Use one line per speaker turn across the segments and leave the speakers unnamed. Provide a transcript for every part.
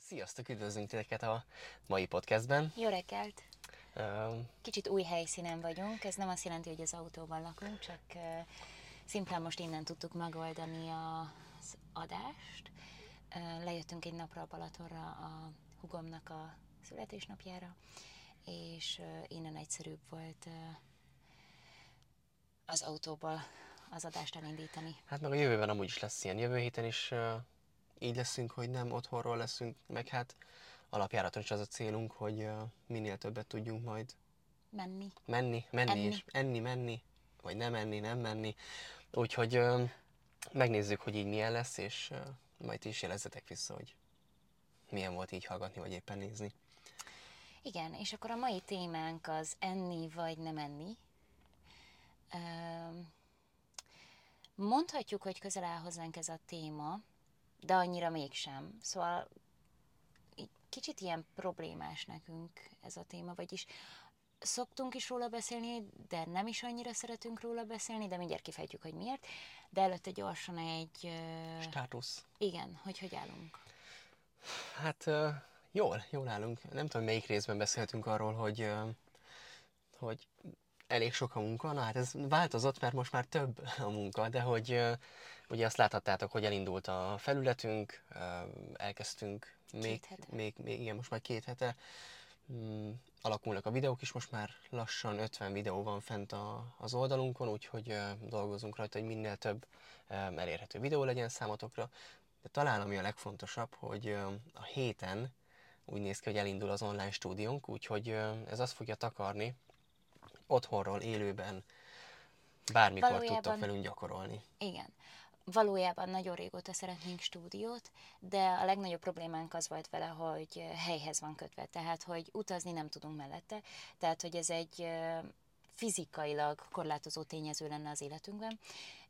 Sziasztok, üdvözlünk titeket a mai podcastben.
Jó reggelt! Kicsit új helyszínen vagyunk, ez nem azt jelenti, hogy az autóban lakunk, csak uh, szimplán most innen tudtuk megoldani az adást. Uh, lejöttünk egy napra a Balatonra a hugomnak a születésnapjára, és uh, innen egyszerűbb volt uh, az autóból az adást elindítani.
hát meg a jövőben amúgy is lesz ilyen. Jövő héten is uh, így leszünk, hogy nem otthonról leszünk, meg hát alapjáraton is az a célunk, hogy minél többet tudjunk majd
Menni.
menni, menni
Enni.
és enni, menni, vagy nem menni, nem menni. Úgyhogy megnézzük, hogy így milyen lesz, és majd ti is jelezzetek vissza, hogy milyen volt így hallgatni, vagy éppen nézni.
Igen, és akkor a mai témánk az enni vagy nem enni. Mondhatjuk, hogy közel áll hozzánk ez a téma, de annyira mégsem. Szóval kicsit ilyen problémás nekünk ez a téma, vagyis szoktunk is róla beszélni, de nem is annyira szeretünk róla beszélni, de mindjárt kifejtjük, hogy miért. De előtte gyorsan egy... ö,
Státusz.
Igen, hogy hogy állunk.
Hát jól, jól állunk. Nem tudom, melyik részben beszéltünk arról, hogy, hogy elég sok a munka. Na hát ez változott, mert most már több a munka, de hogy ugye azt láthattátok, hogy elindult a felületünk, elkezdtünk még,
hete.
még, még, igen, most már két hete. Mm, alakulnak a videók is, most már lassan 50 videó van fent a, az oldalunkon, úgyhogy dolgozunk rajta, hogy minél több elérhető videó legyen számotokra. De talán ami a legfontosabb, hogy a héten úgy néz ki, hogy elindul az online stúdiónk, úgyhogy ez azt fogja takarni, otthonról, élőben, bármikor
Valójában-
tudtok velünk gyakorolni.
Igen. Valójában nagyon régóta szeretnénk stúdiót, de a legnagyobb problémánk az volt vele, hogy helyhez van kötve, tehát hogy utazni nem tudunk mellette, tehát hogy ez egy ö, fizikailag korlátozó tényező lenne az életünkben,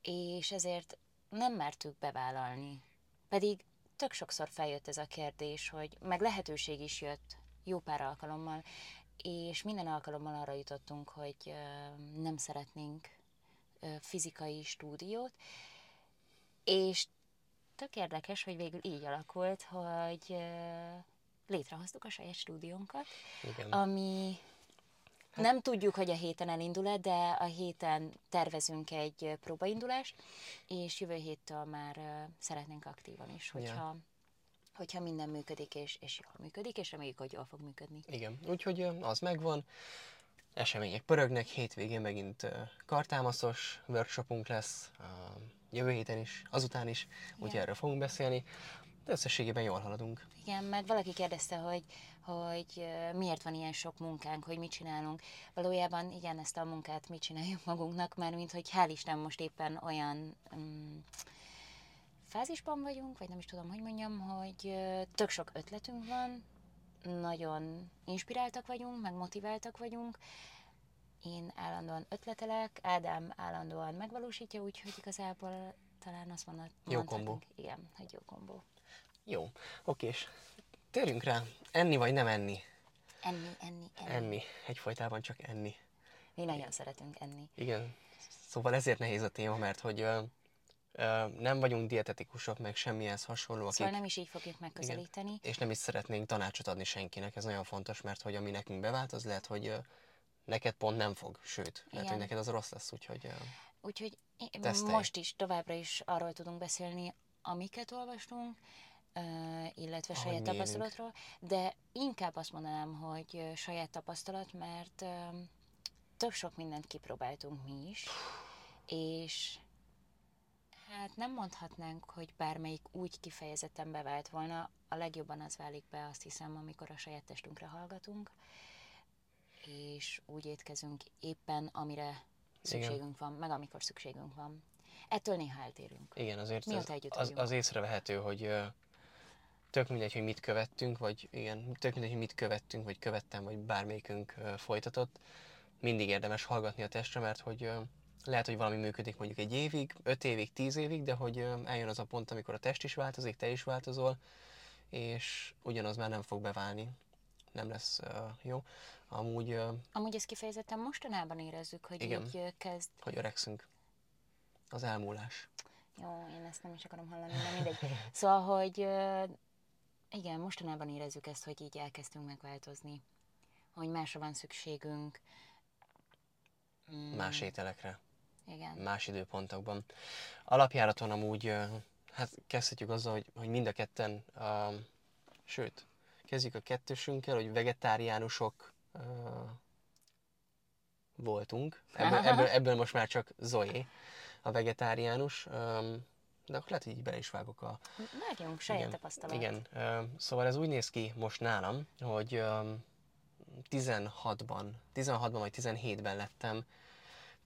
és ezért nem mertük bevállalni. Pedig tök sokszor feljött ez a kérdés, hogy meg lehetőség is jött jó pár alkalommal, és minden alkalommal arra jutottunk, hogy ö, nem szeretnénk fizikai stúdiót, és tök érdekes, hogy végül így alakult, hogy létrehoztuk a saját stúdiónkat,
Igen.
ami nem tudjuk, hogy a héten elindul-e, de a héten tervezünk egy próbaindulást, és jövő héttől már szeretnénk aktívan is, hogyha, hogyha minden működik, és, és jól működik, és reméljük, hogy jól fog működni.
Igen, úgyhogy az megvan, események pörögnek, hétvégén megint kartámaszos workshopunk lesz, jövő héten is, azután is, úgyhogy erről fogunk beszélni, de összességében jól haladunk.
Igen, meg valaki kérdezte, hogy, hogy miért van ilyen sok munkánk, hogy mit csinálunk. Valójában igen, ezt a munkát mi csináljuk magunknak, mert mint hogy hál' Isten most éppen olyan um, fázisban vagyunk, vagy nem is tudom, hogy mondjam, hogy tök sok ötletünk van, nagyon inspiráltak vagyunk, meg motiváltak vagyunk. Én állandóan ötletelek, Ádám állandóan megvalósítja, úgyhogy igazából talán azt mondhat,
Jó kombó.
Igen, hogy jó kombó.
Jó, okés. Térjünk rá, enni vagy nem enni?
Enni, enni, enni.
Enni, egyfolytában csak enni.
Mi nagyon szeretünk enni.
Igen, szóval ezért nehéz a téma, mert hogy nem vagyunk dietetikusok, meg semmihez hasonló, akik,
Szóval nem is így fogjuk megközelíteni.
és nem is szeretnénk tanácsot adni senkinek, ez nagyon fontos, mert hogy ami nekünk bevált, az lehet, hogy neked pont nem fog, sőt, lehet,
Igen.
hogy neked az rossz lesz, úgyhogy
Úgyhogy
Tesztelj.
most is, továbbra is arról tudunk beszélni, amiket olvastunk, illetve
Ahogy
saját tapasztalatról, de inkább azt mondanám, hogy saját tapasztalat, mert tök sok mindent kipróbáltunk mi is, és hát nem mondhatnánk, hogy bármelyik úgy kifejezetten bevált volna, a legjobban az válik be, azt hiszem, amikor a saját testünkre hallgatunk, és úgy étkezünk éppen, amire szükségünk van, meg amikor szükségünk van. Ettől néha eltérünk.
igen, azért
Mióta
az, az, az észrevehető, hogy tök mindegy, hogy mit követtünk, vagy igen, tök mindegy, hogy mit követtünk, vagy követtem, vagy bármelyikünk folytatott, mindig érdemes hallgatni a testre, mert hogy lehet, hogy valami működik mondjuk egy évig, öt évig, tíz évig, de hogy eljön az a pont, amikor a test is változik, te is változol, és ugyanaz már nem fog beválni. Nem lesz ö, jó. Amúgy, ö,
Amúgy ezt kifejezetten mostanában érezzük, hogy
Igen.
így kezd...
hogy öregszünk. Az elmúlás.
Jó, én ezt nem is akarom hallani, de mindegy. Szóval, hogy ö, Igen, mostanában érezzük ezt, hogy így elkezdtünk megváltozni. Hogy másra van szükségünk.
Mm. Más ételekre.
Igen.
Más időpontokban. Alapjáraton amúgy, hát kezdhetjük azzal, hogy, hogy mind a ketten, uh, sőt, kezdjük a kettősünkkel, hogy vegetáriánusok uh, voltunk. Ebből, ebből, ebből most már csak Zoe a vegetáriánus. Um, de akkor lehet, hogy így bele is vágok a...
Vágjunk, saját igen, tapasztalat.
Igen, szóval ez úgy néz ki most nálam, hogy 16-ban, 16-ban vagy 17-ben lettem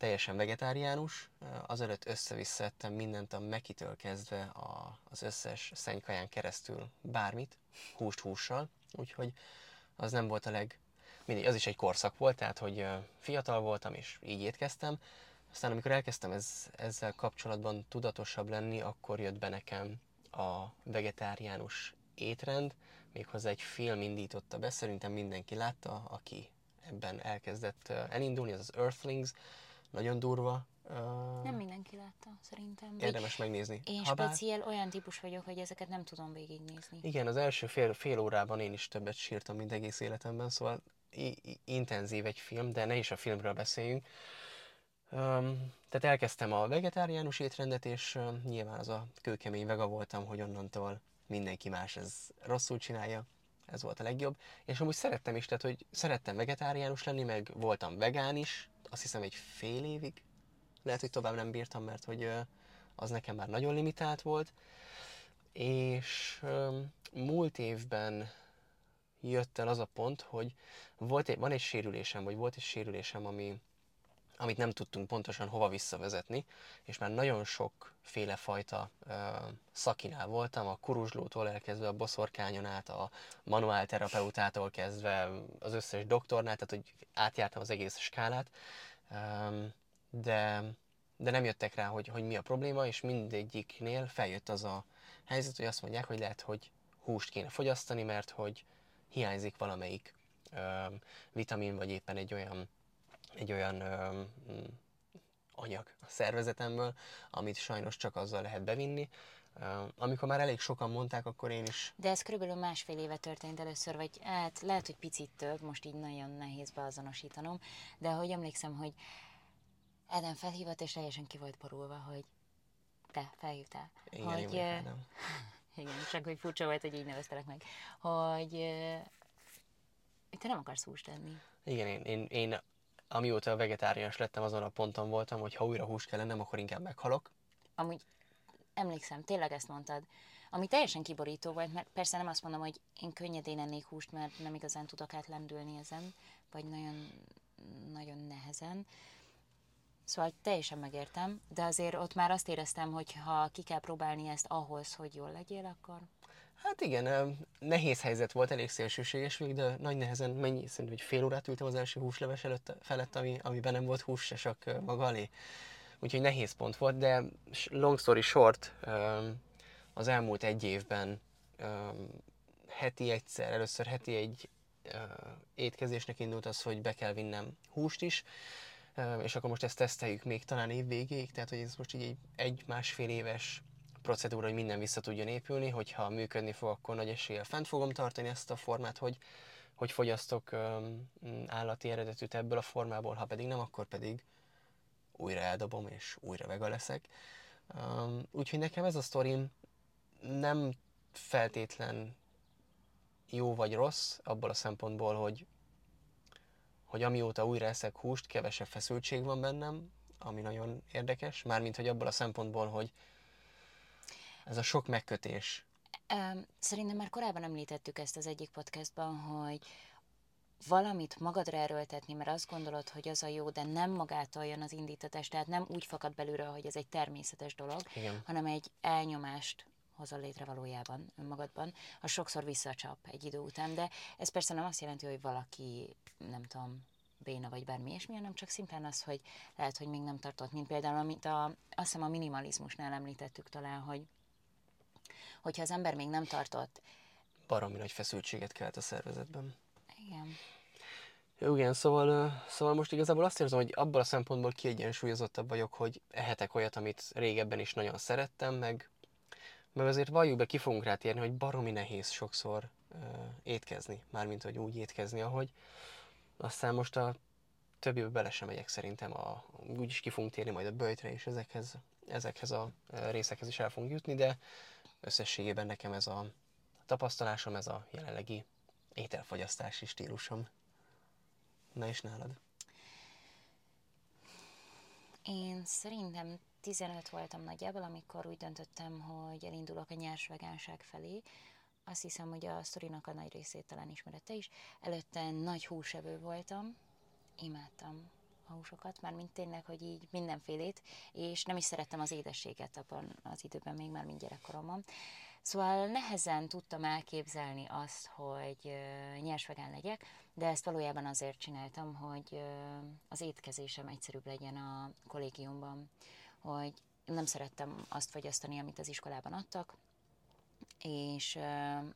teljesen vegetáriánus, azelőtt ettem mindent a mekitől kezdve a, az összes szenykaján keresztül bármit, húst hússal, úgyhogy az nem volt a leg... Mindig, az is egy korszak volt, tehát hogy fiatal voltam és így étkeztem, aztán amikor elkezdtem ez, ezzel kapcsolatban tudatosabb lenni, akkor jött be nekem a vegetáriánus étrend, méghozzá egy film indította be, szerintem mindenki látta, aki ebben elkezdett elindulni, az az Earthlings, nagyon durva.
Nem mindenki látta, szerintem.
Érdemes megnézni.
Én Habár... speciál olyan típus vagyok, hogy ezeket nem tudom végignézni.
Igen, az első fél, fél órában én is többet sírtam, mint egész életemben, szóval intenzív egy film, de ne is a filmről beszéljünk. Um, tehát elkezdtem a vegetáriánus étrendet, és uh, nyilván az a kőkemény vega voltam, hogy onnantól mindenki más ez rosszul csinálja. Ez volt a legjobb. És amúgy szerettem is, tehát hogy szerettem vegetáriánus lenni, meg voltam vegán is, azt hiszem egy fél évig. Lehet, hogy tovább nem bírtam, mert hogy az nekem már nagyon limitált volt. És múlt évben jött el az a pont, hogy volt egy, van egy sérülésem, vagy volt egy sérülésem, ami amit nem tudtunk pontosan hova visszavezetni, és már nagyon sokféle fajta ö, szakinál voltam, a kuruzslótól elkezdve a boszorkányon át, a manuál terapeutától kezdve az összes doktornál, tehát hogy átjártam az egész skálát, ö, de, de nem jöttek rá, hogy, hogy mi a probléma, és mindegyiknél feljött az a helyzet, hogy azt mondják, hogy lehet, hogy húst kéne fogyasztani, mert hogy hiányzik valamelyik ö, vitamin, vagy éppen egy olyan egy olyan ö, anyag a szervezetemből, amit sajnos csak azzal lehet bevinni. Amikor már elég sokan mondták, akkor én is...
De ez körülbelül másfél éve történt először, vagy hát lehet, hogy picit több, most így nagyon nehéz beazonosítanom, de hogy emlékszem, hogy Ádám felhívott, és teljesen ki volt borulva, hogy te felhívtál.
Igen,
hogy,
én uh,
Igen, csak hogy furcsa volt, hogy így neveztelek meg. Hogy uh, te nem akarsz húst tenni.
Igen, én, én, én amióta a vegetáriánus lettem, azon a ponton voltam, hogy ha újra húst kell lennem, akkor inkább meghalok.
Amúgy emlékszem, tényleg ezt mondtad. Ami teljesen kiborító volt, mert persze nem azt mondom, hogy én könnyedén ennék húst, mert nem igazán tudok átlendülni ezen, vagy nagyon, nagyon nehezen. Szóval teljesen megértem, de azért ott már azt éreztem, hogy ha ki kell próbálni ezt ahhoz, hogy jól legyél, akkor
Hát igen, nehéz helyzet volt, elég szélsőséges még, de nagy nehezen, mennyi, szerintem, hogy fél órát ültem az első húsleves előtt, felett, ami, amiben nem volt hús se csak maga alé. Úgyhogy nehéz pont volt, de long story short, az elmúlt egy évben heti egyszer, először heti egy étkezésnek indult az, hogy be kell vinnem húst is, és akkor most ezt teszteljük még talán év végéig, tehát hogy ez most így egy, egy másfél éves procedúra, hogy minden vissza tudjon épülni, hogyha működni fog, akkor nagy eséllyel fent fogom tartani ezt a formát, hogy, hogy fogyasztok um, állati eredetűt ebből a formából, ha pedig nem, akkor pedig újra eldobom, és újra vega leszek. Um, úgyhogy nekem ez a sztorim nem feltétlen jó vagy rossz, abból a szempontból, hogy, hogy amióta újra eszek húst, kevesebb feszültség van bennem, ami nagyon érdekes, mármint hogy abból a szempontból, hogy ez a sok megkötés.
Szerintem már korábban említettük ezt az egyik podcastban, hogy valamit magadra erőltetni, mert azt gondolod, hogy az a jó, de nem magától jön az indítatás, tehát nem úgy fakad belülről, hogy ez egy természetes dolog,
Igen.
hanem egy elnyomást hozol létre valójában önmagadban, az sokszor visszacsap egy idő után, de ez persze nem azt jelenti, hogy valaki, nem tudom, béna vagy bármi ilyesmi, hanem csak szimplán az, hogy lehet, hogy még nem tartott, mint például, amit a, azt hiszem a minimalizmusnál említettük talán, hogy hogyha az ember még nem tartott.
Baromi nagy feszültséget kelt a szervezetben.
Igen.
Jó, igen, szóval, szóval most igazából azt érzem, hogy abból a szempontból kiegyensúlyozottabb vagyok, hogy ehetek olyat, amit régebben is nagyon szerettem, meg, Meg azért valljuk be, ki fogunk rá térni, hogy baromi nehéz sokszor ö, étkezni, mármint hogy úgy étkezni, ahogy. Aztán most a többibe bele sem megyek szerintem, a, úgyis ki fogunk térni majd a böjtre, és ezekhez, ezekhez a részekhez is el fogunk jutni, de összességében nekem ez a tapasztalásom, ez a jelenlegi ételfogyasztási stílusom. Na és nálad?
Én szerintem 15 voltam nagyjából, amikor úgy döntöttem, hogy elindulok a nyers vegánság felé. Azt hiszem, hogy a sztorinak a nagy részét talán ismerette is. Előtte nagy húsevő voltam, imádtam húsokat, már mint tényleg, hogy így mindenfélét, és nem is szerettem az édességet abban az időben, még már mint gyerekkoromban. Szóval nehezen tudtam elképzelni azt, hogy nyers vegán legyek, de ezt valójában azért csináltam, hogy az étkezésem egyszerűbb legyen a kollégiumban, hogy nem szerettem azt fogyasztani, amit az iskolában adtak, és,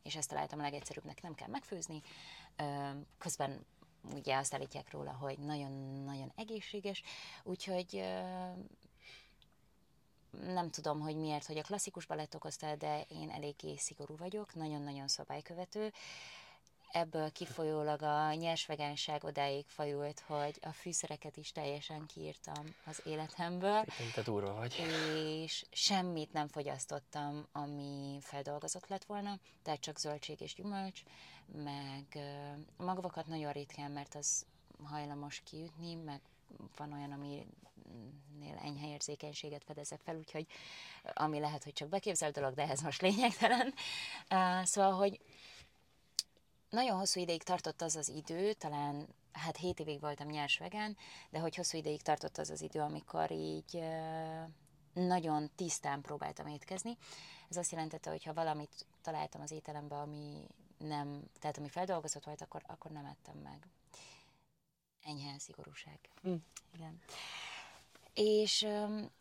és ezt találtam a legegyszerűbbnek, nem kell megfőzni. Közben ugye azt állítják róla, hogy nagyon-nagyon egészséges, úgyhogy nem tudom, hogy miért, hogy a klasszikus balett okozta, de én eléggé szigorú vagyok, nagyon-nagyon szabálykövető. Ebből kifolyólag a nyers vegánság odáig fajult, hogy a fűszereket is teljesen kiírtam az életemből.
Te durva vagy.
És semmit nem fogyasztottam, ami feldolgozott lett volna, tehát csak zöldség és gyümölcs, meg magvakat nagyon ritkán, mert az hajlamos kiütni, meg van olyan, aminél enyhe érzékenységet fedezek fel, úgyhogy ami lehet, hogy csak beképzelt dolog, de ez most lényegtelen. Uh, szóval, hogy nagyon hosszú ideig tartott az az idő, talán hát 7 évig voltam nyers vegán, de hogy hosszú ideig tartott az az idő, amikor így nagyon tisztán próbáltam étkezni. Ez azt jelentette, hogy ha valamit találtam az ételembe, ami nem, tehát ami feldolgozott volt, akkor, akkor nem ettem meg enyhe szigorúság. Mm. Igen. És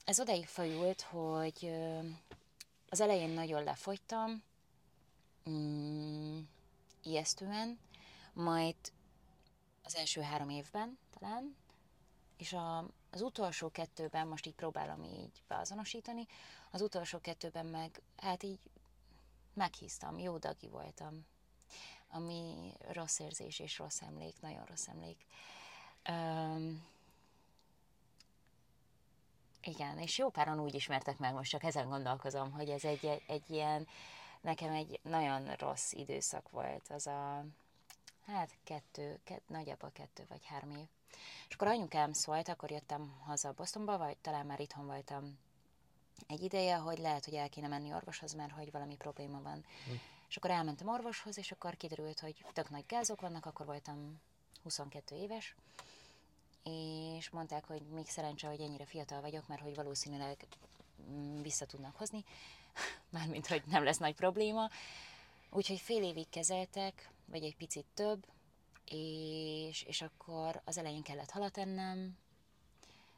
ez odaig fajult, hogy az elején nagyon lefogytam, mm, ijesztően, majd az első három évben talán, és a, az utolsó kettőben, most így próbálom így beazonosítani, az utolsó kettőben meg, hát így meghíztam, jó dagi voltam, ami rossz érzés és rossz emlék, nagyon rossz emlék. Um, igen, és jó páran úgy ismertek meg, most csak ezen gondolkozom, hogy ez egy, egy, egy ilyen, nekem egy nagyon rossz időszak volt, az a, hát kettő, kett, nagyjából kettő vagy három év. És akkor anyukám szólt, akkor jöttem haza Bostonba, vagy talán már itthon voltam egy ideje, hogy lehet, hogy el kéne menni orvoshoz, mert hogy valami probléma van. Hm. És akkor elmentem orvoshoz, és akkor kiderült, hogy tök nagy gázok vannak, akkor voltam 22 éves, és mondták, hogy még szerencse, hogy ennyire fiatal vagyok, mert hogy valószínűleg mm, vissza tudnak hozni, mármint, hogy nem lesz nagy probléma. Úgyhogy fél évig kezeltek, vagy egy picit több, és, és akkor az elején kellett halat ennem,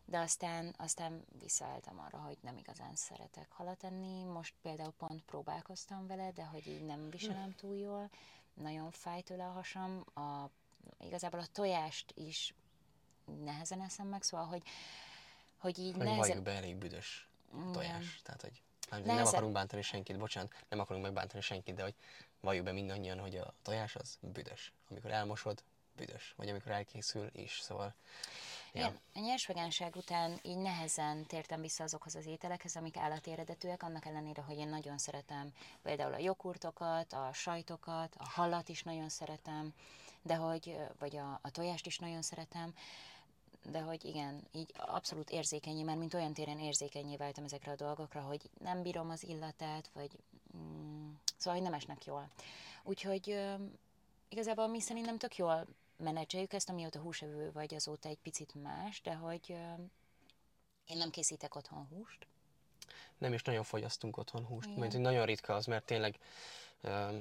de aztán, aztán visszaálltam arra, hogy nem igazán szeretek halat enni. Most például pont próbálkoztam vele, de hogy így nem viselem túl jól, nagyon fáj tőle a hasam, a, igazából a tojást is nehezen eszem meg, szóval, hogy, hogy így
hogy nehezen... be, elég büdös tojás. Igen. Tehát, hogy Nehezen... nem akarunk bántani senkit, bocsánat, nem akarunk megbántani senkit, de hogy valljuk be mindannyian, hogy a tojás az büdös. Amikor elmosod, büdös. Vagy amikor elkészül is, szóval...
Ja. Én a nyersvegánság után így nehezen tértem vissza azokhoz az ételekhez, amik állati eredetűek, annak ellenére, hogy én nagyon szeretem például a joghurtokat, a sajtokat, a halat is nagyon szeretem, de hogy, vagy a, a tojást is nagyon szeretem, de hogy igen, így abszolút érzékenyé, mert mint olyan téren érzékenyé váltam ezekre a dolgokra, hogy nem bírom az illatát, vagy mm, szóval, hogy nem esnek jól. Úgyhogy ö, igazából mi szerintem tök jól menedzseljük ezt, amióta húsevő vagy, azóta egy picit más, de hogy ö, én nem készítek otthon húst.
Nem is nagyon fogyasztunk otthon húst, mert nagyon ritka az, mert tényleg ö,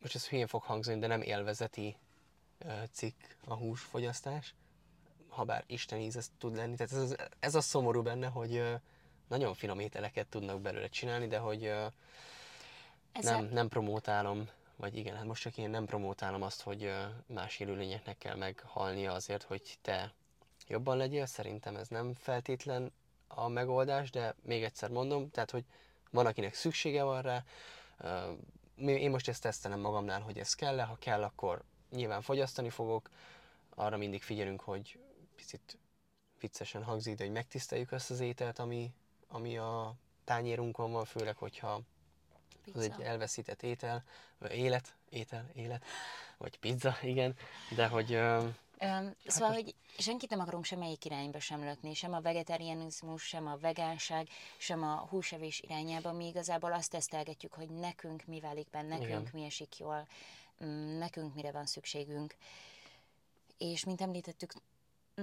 most ez hülyén fog hangzani, de nem élvezeti cikk a húsfogyasztás ha bár Isten íz ez tud lenni. Tehát ez, ez a szomorú benne, hogy nagyon finom ételeket tudnak belőle csinálni, de hogy nem, nem promótálom, vagy igen, hát most csak én nem promótálom azt, hogy más élőlényeknek kell meghalnia azért, hogy te jobban legyél. Szerintem ez nem feltétlen a megoldás, de még egyszer mondom, tehát hogy Van, akinek szüksége van rá. Én most ezt tesztelem magamnál, hogy ez kell-e. Ha kell, akkor nyilván fogyasztani fogok. Arra mindig figyelünk, hogy picit viccesen hangzik, de hogy megtiszteljük azt az ételt, ami, ami a tányérunkon van, főleg, hogyha pizza. az egy elveszített étel, vagy élet, étel, élet, vagy pizza, igen, de hogy... Um,
hát szóval, hogy senkit nem akarunk semmelyik irányba sem lökni, sem a vegetarianizmus, sem a vegánság, sem a húsevés irányába, mi igazából azt tesztelgetjük, hogy nekünk mi válik be, nekünk igen. mi esik jól, mm, nekünk mire van szükségünk. És mint említettük,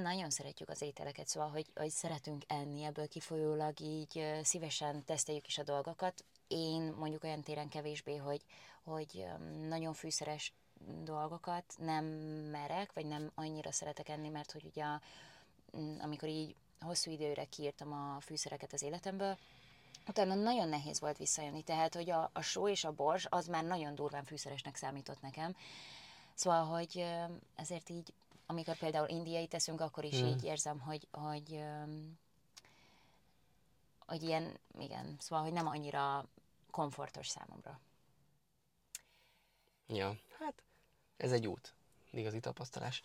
nagyon szeretjük az ételeket, szóval, hogy, hogy szeretünk enni, ebből kifolyólag így szívesen teszteljük is a dolgokat. Én mondjuk olyan téren kevésbé, hogy, hogy nagyon fűszeres dolgokat nem merek, vagy nem annyira szeretek enni, mert hogy ugye amikor így hosszú időre kiírtam a fűszereket az életemből, utána nagyon nehéz volt visszajönni, tehát hogy a, a só és a bors az már nagyon durván fűszeresnek számított nekem. Szóval, hogy ezért így amikor például indiai teszünk, akkor is hmm. így érzem, hogy, hogy, hogy ilyen, igen, szóval, hogy nem annyira komfortos számomra.
Ja, hát ez egy út, igazi tapasztalás.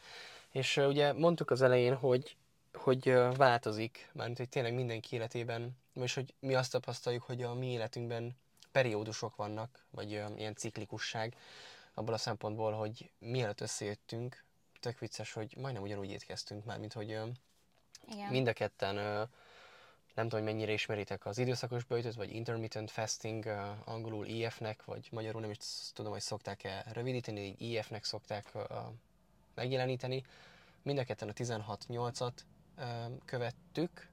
És uh, ugye mondtuk az elején, hogy, hogy uh, változik, mármint, hogy tényleg mindenki életében, és hogy mi azt tapasztaljuk, hogy a mi életünkben periódusok vannak, vagy uh, ilyen ciklikusság, abból a szempontból, hogy mielőtt összejöttünk, tök vicces, hogy majdnem ugyanúgy étkeztünk már, mint hogy Igen. mind a ketten nem tudom, hogy mennyire ismeritek az időszakos bőjtöt, vagy intermittent fasting, angolul EF-nek, vagy magyarul nem is tudom, hogy szokták-e rövidíteni, így EF-nek szokták megjeleníteni. Mind a ketten a 16-8-at követtük,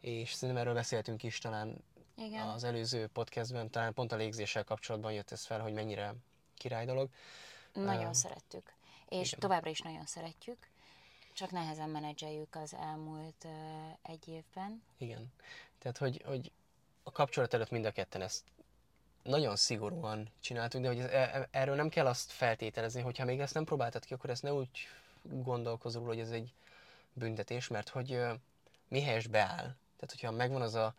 és szerintem erről beszéltünk is talán Igen. az előző podcastben, talán pont a légzéssel kapcsolatban jött ez fel, hogy mennyire király dolog.
Nagyon uh, szerettük és Igen. továbbra is nagyon szeretjük, csak nehezen menedzseljük az elmúlt uh, egy évben.
Igen. Tehát, hogy, hogy a kapcsolat előtt mind a ketten ezt nagyon szigorúan csináltuk, de hogy ez, e, e, erről nem kell azt feltételezni, hogyha még ezt nem próbáltad ki, akkor ezt ne úgy gondolkozol, hogy ez egy büntetés, mert hogy uh, mi helyes beáll. Tehát, hogyha megvan az a,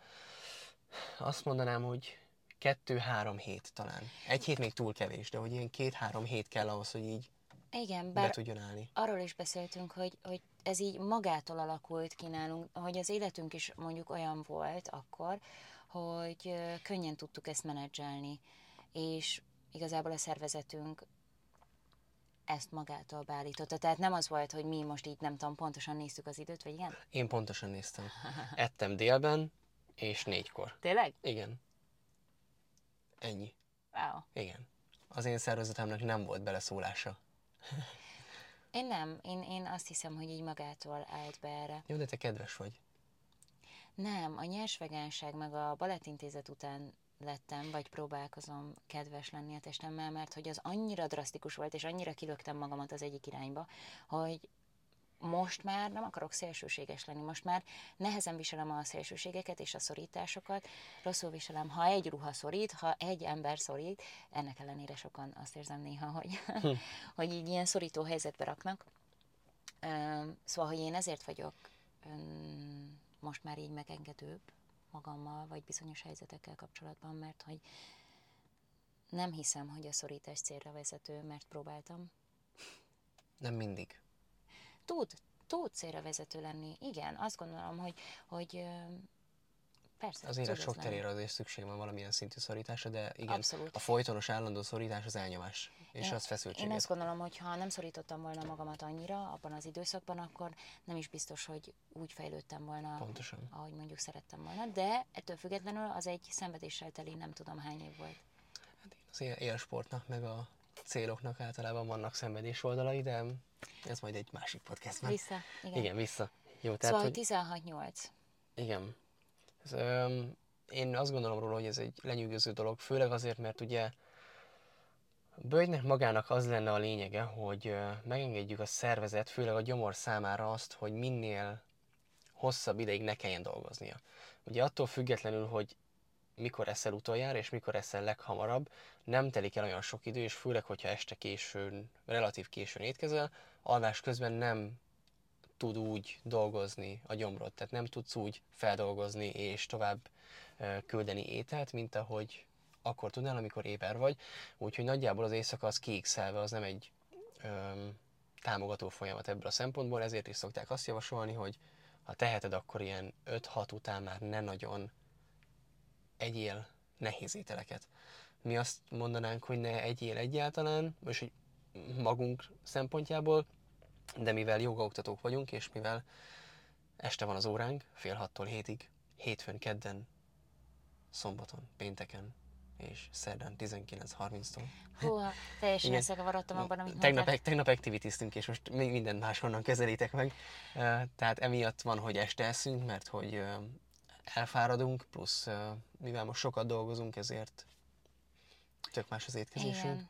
azt mondanám, hogy kettő-három hét talán. Egy hét még túl kevés, de hogy ilyen két-három hét kell ahhoz, hogy így
igen, bár tudjon állni. arról is beszéltünk, hogy, hogy ez így magától alakult ki nálunk, hogy az életünk is mondjuk olyan volt akkor, hogy könnyen tudtuk ezt menedzselni, és igazából a szervezetünk ezt magától beállította. Tehát nem az volt, hogy mi most így nem tudom, pontosan néztük az időt, vagy igen?
Én pontosan néztem. Ettem délben, és négykor.
Tényleg?
Igen. Ennyi.
Wow.
Igen. Az én szervezetemnek nem volt beleszólása.
Én nem. Én, én azt hiszem, hogy így magától állt be erre.
Jó, de te kedves vagy.
Nem, a nyers vegánság meg a balettintézet után lettem, vagy próbálkozom kedves lenni a testemmel, mert hogy az annyira drasztikus volt, és annyira kilöktem magamat az egyik irányba, hogy most már nem akarok szélsőséges lenni, most már nehezen viselem a szélsőségeket és a szorításokat, rosszul viselem, ha egy ruha szorít, ha egy ember szorít, ennek ellenére sokan azt érzem néha, hogy, hm. hogy így ilyen szorító helyzetbe raknak. Szóval, hogy én ezért vagyok most már így megengedőbb magammal, vagy bizonyos helyzetekkel kapcsolatban, mert hogy nem hiszem, hogy a szorítás célra vezető, mert próbáltam.
Nem mindig
tud, tud célra vezető lenni. Igen, azt gondolom, hogy, hogy Persze.
Az élet sok terére azért szükség van valamilyen szintű szorításra, de igen,
Abszolút.
a folytonos állandó szorítás az elnyomás, és én, az feszültség.
Én azt gondolom, hogy ha nem szorítottam volna magamat annyira abban az időszakban, akkor nem is biztos, hogy úgy fejlődtem volna,
Pontosan.
ahogy mondjuk szerettem volna, de ettől függetlenül az egy szenvedéssel teli nem tudom hány év volt.
Hát az élsportnak, meg a céloknak általában vannak szenvedés oldalai, de ez majd egy másik podcastban.
Vissza, igen.
Igen, vissza.
Jó, tehát, szóval hogy... 16-8.
Igen. Ez, öm, én azt gondolom róla, hogy ez egy lenyűgöző dolog, főleg azért, mert ugye a bőjtnek magának az lenne a lényege, hogy megengedjük a szervezet, főleg a gyomor számára azt, hogy minél hosszabb ideig ne kelljen dolgoznia. Ugye attól függetlenül, hogy mikor eszel utoljára, és mikor eszel leghamarabb, nem telik el olyan sok idő, és főleg, hogyha este későn, relatív későn étkezel, alvás közben nem tud úgy dolgozni a gyomrod, tehát nem tudsz úgy feldolgozni és tovább küldeni ételt, mint ahogy akkor tudnál, amikor éber vagy. Úgyhogy nagyjából az éjszaka az kiékszelve, az nem egy öm, támogató folyamat ebből a szempontból, ezért is szokták azt javasolni, hogy ha teheted, akkor ilyen 5-6 után már ne nagyon egyél nehéz ételeket. Mi azt mondanánk, hogy ne egyél egyáltalán, és hogy magunk szempontjából, de mivel jogaoktatók vagyunk, és mivel este van az óránk, fél hattól hétig, hétfőn, kedden, szombaton, pénteken, és szerdán 19.30-tól.
Húha, teljesen összekavarodtam abban, amit
tegnap, mondtál. tegnap activitiztünk, és most még mindent máshonnan közelítek meg. Tehát emiatt van, hogy este eszünk, mert hogy elfáradunk, plusz mivel most sokat dolgozunk, ezért tök más az étkezésünk. Igen.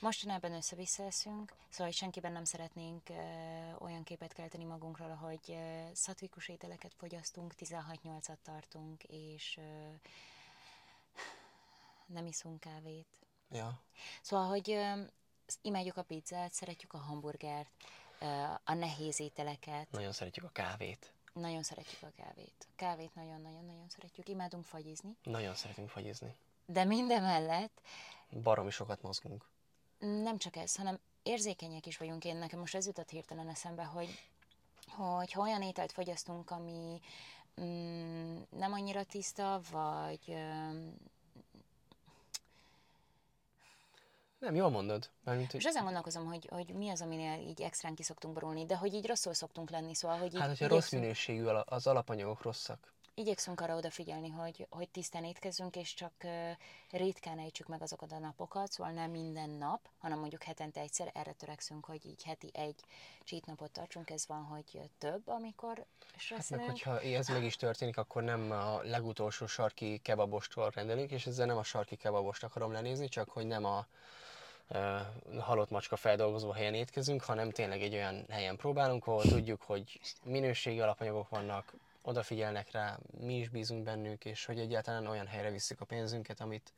Mostanában össze-vissza eszünk, szóval senkiben nem szeretnénk ö, olyan képet kelteni magunkról, hogy ö, szatvikus ételeket fogyasztunk, 16-8-at tartunk, és ö, nem iszunk kávét.
Ja.
Szóval, hogy ö, imádjuk a pizzát, szeretjük a hamburgert, ö, a nehéz ételeket.
Nagyon szeretjük a kávét.
Nagyon szeretjük a kávét. Kávét nagyon-nagyon-nagyon szeretjük. Imádunk fagyizni.
Nagyon szeretünk fagyizni.
De minden mellett...
Baromi sokat mozgunk.
Nem csak ez, hanem érzékenyek is vagyunk. Én nekem most ez jutott hirtelen eszembe, hogy, hogy ha olyan ételt fogyasztunk, ami mm, nem annyira tiszta, vagy mm,
nem, jól mondod.
Mármint, hogy... És ezen gondolkozom, hogy, hogy mi az, aminél így extrán ki szoktunk borulni, de hogy így rosszul szoktunk lenni, szóval, hogy így
Hát, hogyha rossz minőségű, az alapanyagok rosszak.
Igyekszünk arra odafigyelni, hogy, hogy tisztán étkezzünk, és csak ritkán ejtsük meg azokat a napokat, szóval nem minden nap, hanem mondjuk hetente egyszer, erre törekszünk, hogy így heti egy cheat napot tartsunk, ez van, hogy több, amikor
Hát meg, hogyha ez meg is történik, akkor nem a legutolsó sarki kebabostól rendelünk, és ezzel nem a sarki kebabost akarom lenézni, csak hogy nem a halott macska feldolgozó helyen étkezünk, hanem tényleg egy olyan helyen próbálunk, ahol tudjuk, hogy minőségi alapanyagok vannak, odafigyelnek rá, mi is bízunk bennük, és hogy egyáltalán olyan helyre visszük a pénzünket, amit,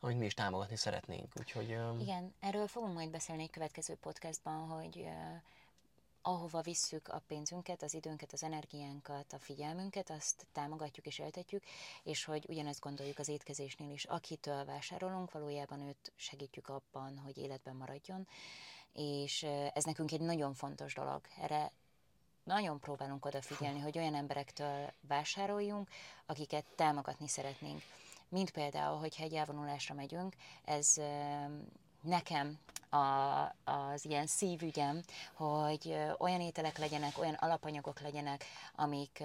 amit mi is támogatni szeretnénk. Úgyhogy,
Igen, erről fogunk majd beszélni egy következő podcastban, hogy ahova visszük a pénzünket, az időnket, az energiánkat, a figyelmünket, azt támogatjuk és éltetjük, és hogy ugyanezt gondoljuk az étkezésnél is. Akitől vásárolunk, valójában őt segítjük abban, hogy életben maradjon, és ez nekünk egy nagyon fontos dolog. Erre nagyon próbálunk odafigyelni, hogy olyan emberektől vásároljunk, akiket támogatni szeretnénk. Mint például, hogyha egy elvonulásra megyünk, ez nekem a, az ilyen szívügyem, hogy olyan ételek legyenek, olyan alapanyagok legyenek, amik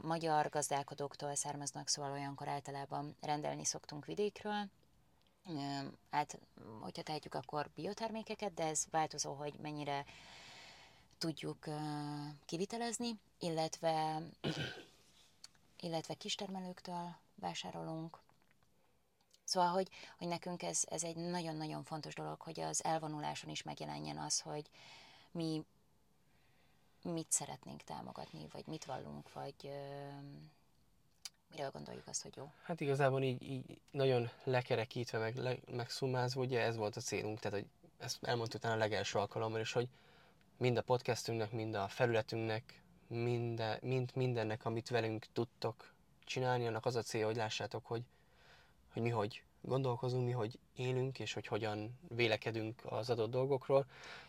magyar gazdálkodóktól származnak, szóval olyankor általában rendelni szoktunk vidékről. Hát, hogyha tehetjük, akkor biotermékeket, de ez változó, hogy mennyire tudjuk kivitelezni, illetve, illetve kistermelőktől vásárolunk, Szóval, hogy, hogy nekünk ez, ez egy nagyon-nagyon fontos dolog, hogy az elvonuláson is megjelenjen az, hogy mi mit szeretnénk támogatni, vagy mit vallunk, vagy ö, miről gondoljuk azt, hogy jó.
Hát igazából így, így nagyon lekerekítve, meg, le, meg szumázva, ugye ez volt a célunk, tehát hogy ezt elmondtuk utána a legelső alkalommal is, hogy mind a podcastünknek, mind a felületünknek, minden, mind mindennek, amit velünk tudtok csinálni, annak az a cél, hogy lássátok, hogy hogy mi hogy gondolkozunk, mi hogy élünk, és hogy hogyan vélekedünk az adott dolgokról.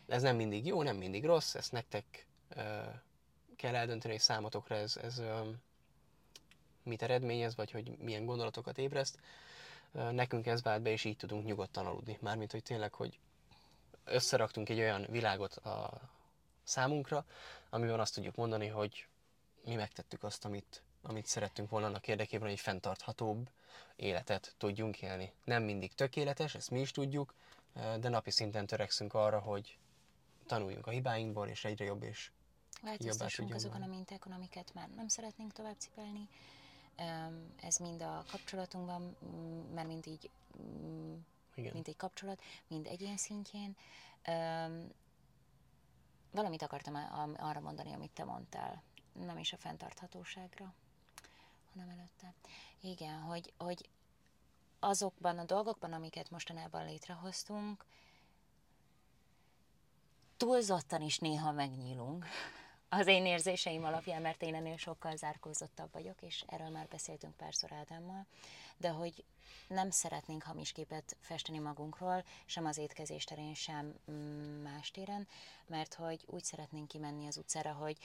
Ez nem mindig jó, nem mindig rossz, ezt nektek uh, kell eldönteni, hogy számotokra ez, ez uh, mit eredményez, vagy hogy milyen gondolatokat ébreszt. Uh, nekünk ez vált be, és így tudunk nyugodtan aludni. Mármint, hogy tényleg, hogy összeraktunk egy olyan világot a számunkra, amiben azt tudjuk mondani, hogy mi megtettük azt, amit, amit szerettünk volna annak érdekében, hogy fenntarthatóbb életet tudjunk élni. Nem mindig tökéletes, ezt mi is tudjuk, de napi szinten törekszünk arra, hogy tanuljunk a hibáinkból, és egyre jobb és
Változtassunk azokon a mintákon, amiket már nem szeretnénk tovább cipelni. Ez mind a kapcsolatunkban, mert mind így, Igen. mint egy kapcsolat, mind egyén szintjén. Valamit akartam arra mondani, amit te mondtál, nem is a fenntarthatóságra hanem előtte. Igen, hogy, hogy azokban a dolgokban, amiket mostanában létrehoztunk, túlzottan is néha megnyílunk, az én érzéseim alapján, mert én ennél sokkal zárkózottabb vagyok, és erről már beszéltünk párszor Ádámmal, de hogy nem szeretnénk hamis képet festeni magunkról, sem az étkezés terén, sem mm, más téren, mert hogy úgy szeretnénk kimenni az utcára, hogy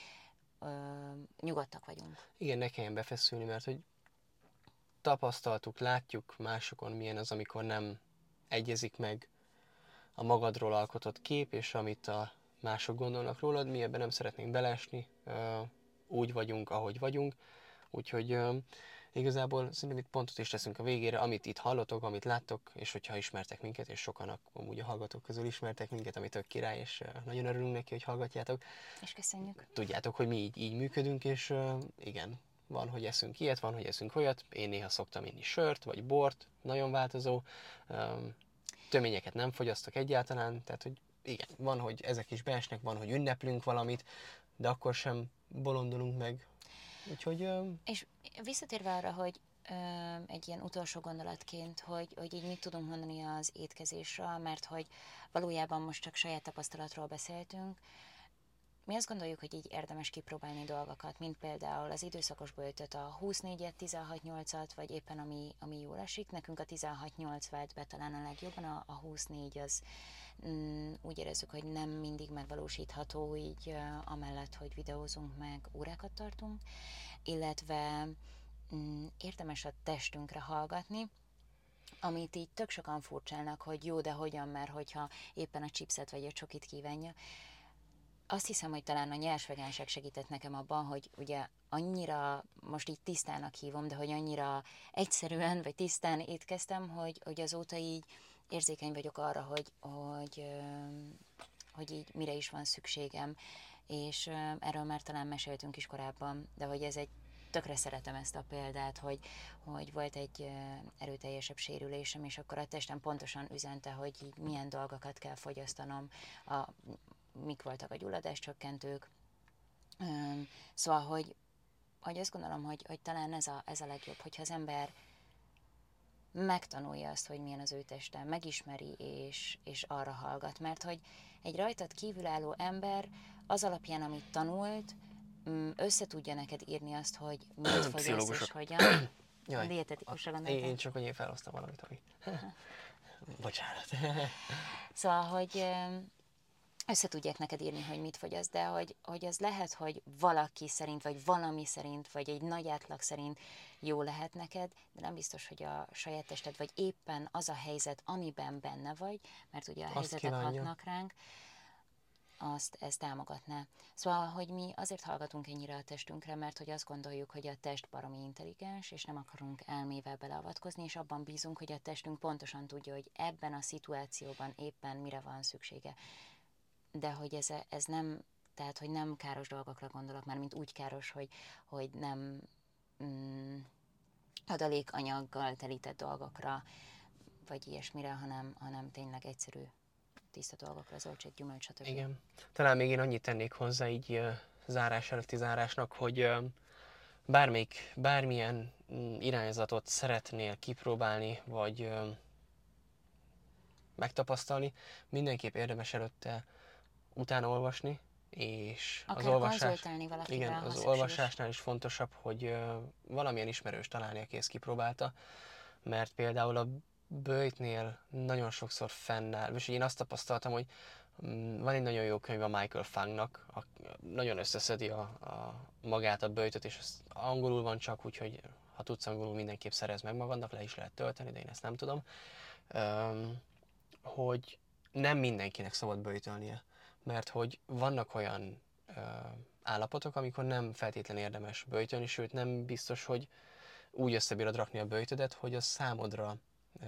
nyugodtak vagyunk.
Igen, ne kelljen befeszülni, mert hogy tapasztaltuk, látjuk másokon milyen az, amikor nem egyezik meg a magadról alkotott kép, és amit a mások gondolnak rólad, mi ebben nem szeretnénk belesni, úgy vagyunk, ahogy vagyunk, úgyhogy igazából szerintem itt pontot is teszünk a végére, amit itt hallotok, amit láttok, és hogyha ismertek minket, és sokan amúgy a hallgatók közül ismertek minket, ami tök király, és nagyon örülünk neki, hogy hallgatjátok.
És köszönjük.
Tudjátok, hogy mi így, így működünk, és igen, van, hogy eszünk ilyet, van, hogy eszünk olyat. Én néha szoktam inni sört, vagy bort, nagyon változó. Töményeket nem fogyasztok egyáltalán, tehát hogy igen, van, hogy ezek is beesnek, van, hogy ünneplünk valamit, de akkor sem bolondulunk meg. Úgyhogy...
És visszatérve arra, hogy egy ilyen utolsó gondolatként, hogy, hogy így mit tudunk mondani az étkezésről, mert hogy valójában most csak saját tapasztalatról beszéltünk, mi azt gondoljuk, hogy így érdemes kipróbálni dolgokat, mint például az időszakos böjtöt, a 24-et, 16-8-at, vagy éppen ami, ami jól esik. Nekünk a 16-8 vált be talán a legjobban, a, a 24 az úgy érezzük, hogy nem mindig megvalósítható, így amellett, hogy videózunk meg, órákat tartunk, illetve mm, érdemes a testünkre hallgatni, amit így tök sokan furcsálnak, hogy jó, de hogyan, mert hogyha éppen a chipset vagy a csokit kívánja, azt hiszem, hogy talán a nyers vegánság segített nekem abban, hogy ugye annyira, most így tisztának hívom, de hogy annyira egyszerűen vagy tisztán étkeztem, hogy, hogy azóta így érzékeny vagyok arra, hogy, hogy, hogy így mire is van szükségem. És erről már talán meséltünk is korábban, de hogy ez egy tökre szeretem ezt a példát, hogy, hogy volt egy erőteljesebb sérülésem, és akkor a testem pontosan üzente, hogy így milyen dolgokat kell fogyasztanom a mik voltak a gyulladáscsökkentők. Szóval, hogy, hogy azt gondolom, hogy, hogy talán ez a, ez a legjobb, hogyha az ember megtanulja azt, hogy milyen az ő teste, megismeri és, és arra hallgat, mert hogy egy rajtad kívülálló ember az alapján, amit tanult, mm, össze tudja neked írni azt, hogy mit fogsz és hogyan.
Jaj, Dietetikusra gondoltam. Én csak, hogy én felhoztam valamit, ami... Bocsánat.
szóval, hogy össze tudják neked írni, hogy mit fogyaszt, de hogy, hogy az lehet, hogy valaki szerint, vagy valami szerint, vagy egy nagy átlag szerint jó lehet neked, de nem biztos, hogy a saját tested, vagy éppen az a helyzet, amiben benne vagy, mert ugye a azt helyzetek kívánja. hatnak ránk, azt ez támogatná. Szóval, hogy mi azért hallgatunk ennyire a testünkre, mert hogy azt gondoljuk, hogy a test baromi intelligens, és nem akarunk elmével beleavatkozni, és abban bízunk, hogy a testünk pontosan tudja, hogy ebben a szituációban éppen mire van szüksége de hogy ez, ez nem, tehát hogy nem káros dolgokra gondolok, már mint úgy káros, hogy, hogy nem mm, adalékanyaggal telített dolgokra, vagy ilyesmire, hanem, hanem tényleg egyszerű tiszta dolgokra, zöldség, gyümölcs, stb.
Igen. Talán még én annyit tennék hozzá így uh, zárás előtti zárásnak, hogy uh, bármilyen mm, irányzatot szeretnél kipróbálni, vagy uh, megtapasztalni, mindenképp érdemes előtte utána olvasni, és
Akár az olvasás, igen,
az olvasásnál is fontosabb, hogy valamilyen ismerős találni, aki ezt kipróbálta, mert például a bőjtnél nagyon sokszor fennáll, és én azt tapasztaltam, hogy um, van egy nagyon jó könyv a Michael Fangnak, a, nagyon összeszedi a, a, magát a bőjtöt, és az angolul van csak, úgyhogy ha tudsz angolul, mindenképp szerez meg magadnak, le is lehet tölteni, de én ezt nem tudom, um, hogy nem mindenkinek szabad bőjtölnie mert hogy vannak olyan ö, állapotok, amikor nem feltétlenül érdemes böjtölni, sőt nem biztos, hogy úgy összebírod rakni a böjtödet, hogy az számodra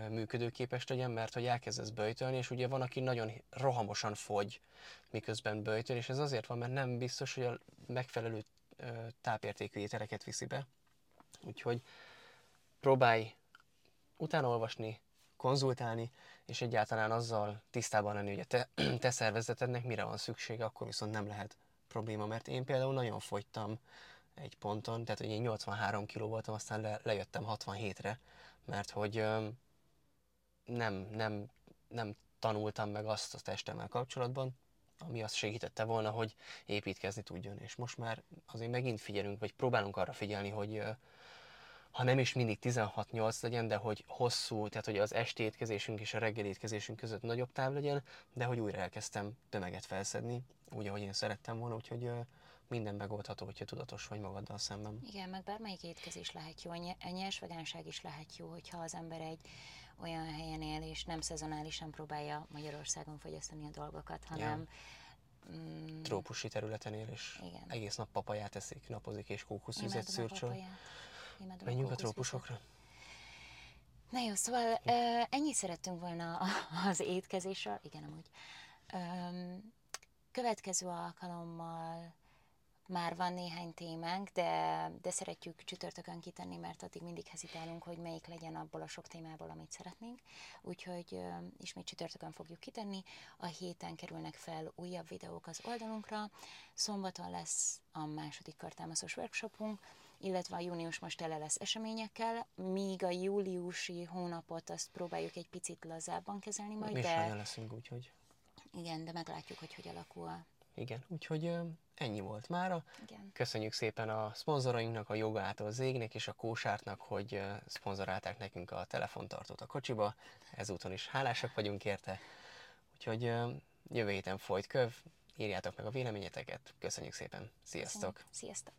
működőképes legyen, mert hogy elkezdesz böjtölni, és ugye van, aki nagyon rohamosan fogy, miközben böjtöl, és ez azért van, mert nem biztos, hogy a megfelelő tápértékű ételeket viszi be. Úgyhogy próbálj utána konzultálni, és egyáltalán azzal tisztában lenni, hogy a te, te szervezetednek mire van szüksége, akkor viszont nem lehet probléma, mert én például nagyon fogytam egy ponton, tehát hogy én 83 kg voltam, aztán le, lejöttem 67-re, mert hogy nem, nem, nem tanultam meg azt a testemmel kapcsolatban, ami azt segítette volna, hogy építkezni tudjon. És most már azért megint figyelünk, vagy próbálunk arra figyelni, hogy ha nem is mindig 16-8 legyen, de hogy hosszú, tehát hogy az esti étkezésünk és a reggeli étkezésünk között nagyobb táv legyen, de hogy újra elkezdtem tömeget felszedni, úgy, ahogy én szerettem volna, úgyhogy minden megoldható, hogyha tudatos vagy magaddal szemben.
Igen, meg bármelyik étkezés lehet jó, a nyers vegánság is lehet jó, hogyha az ember egy olyan helyen él, és nem szezonálisan próbálja Magyarországon fogyasztani a dolgokat, hanem
ja. mm, trópusi területen él, és Igen. egész nap papaját eszik, napozik, és kókuszvizet szürcsöl. Menjünk a, trópusokra.
Na jó, szóval ennyi szerettünk volna az étkezésről. Igen, amúgy. Következő alkalommal már van néhány témánk, de, de szeretjük csütörtökön kitenni, mert addig mindig hezitálunk, hogy melyik legyen abból a sok témából, amit szeretnénk. Úgyhogy uh, ismét csütörtökön fogjuk kitenni. A héten kerülnek fel újabb videók az oldalunkra. Szombaton lesz a második kartámaszos workshopunk, illetve a június most tele lesz eseményekkel, míg a júliusi hónapot azt próbáljuk egy picit lazábban kezelni majd.
Mi de... leszünk, úgyhogy...
Igen, de meglátjuk, hogy hogy alakul
igen, úgyhogy ennyi volt mára. Igen. Köszönjük szépen a szponzorainknak, a Jogától Zégnek és a Kósártnak, hogy szponzorálták nekünk a telefontartót a kocsiba. Ezúton is hálásak vagyunk érte. Úgyhogy jövő héten folyt köv, írjátok meg a véleményeteket. Köszönjük szépen. Sziasztok!
Sziasztok!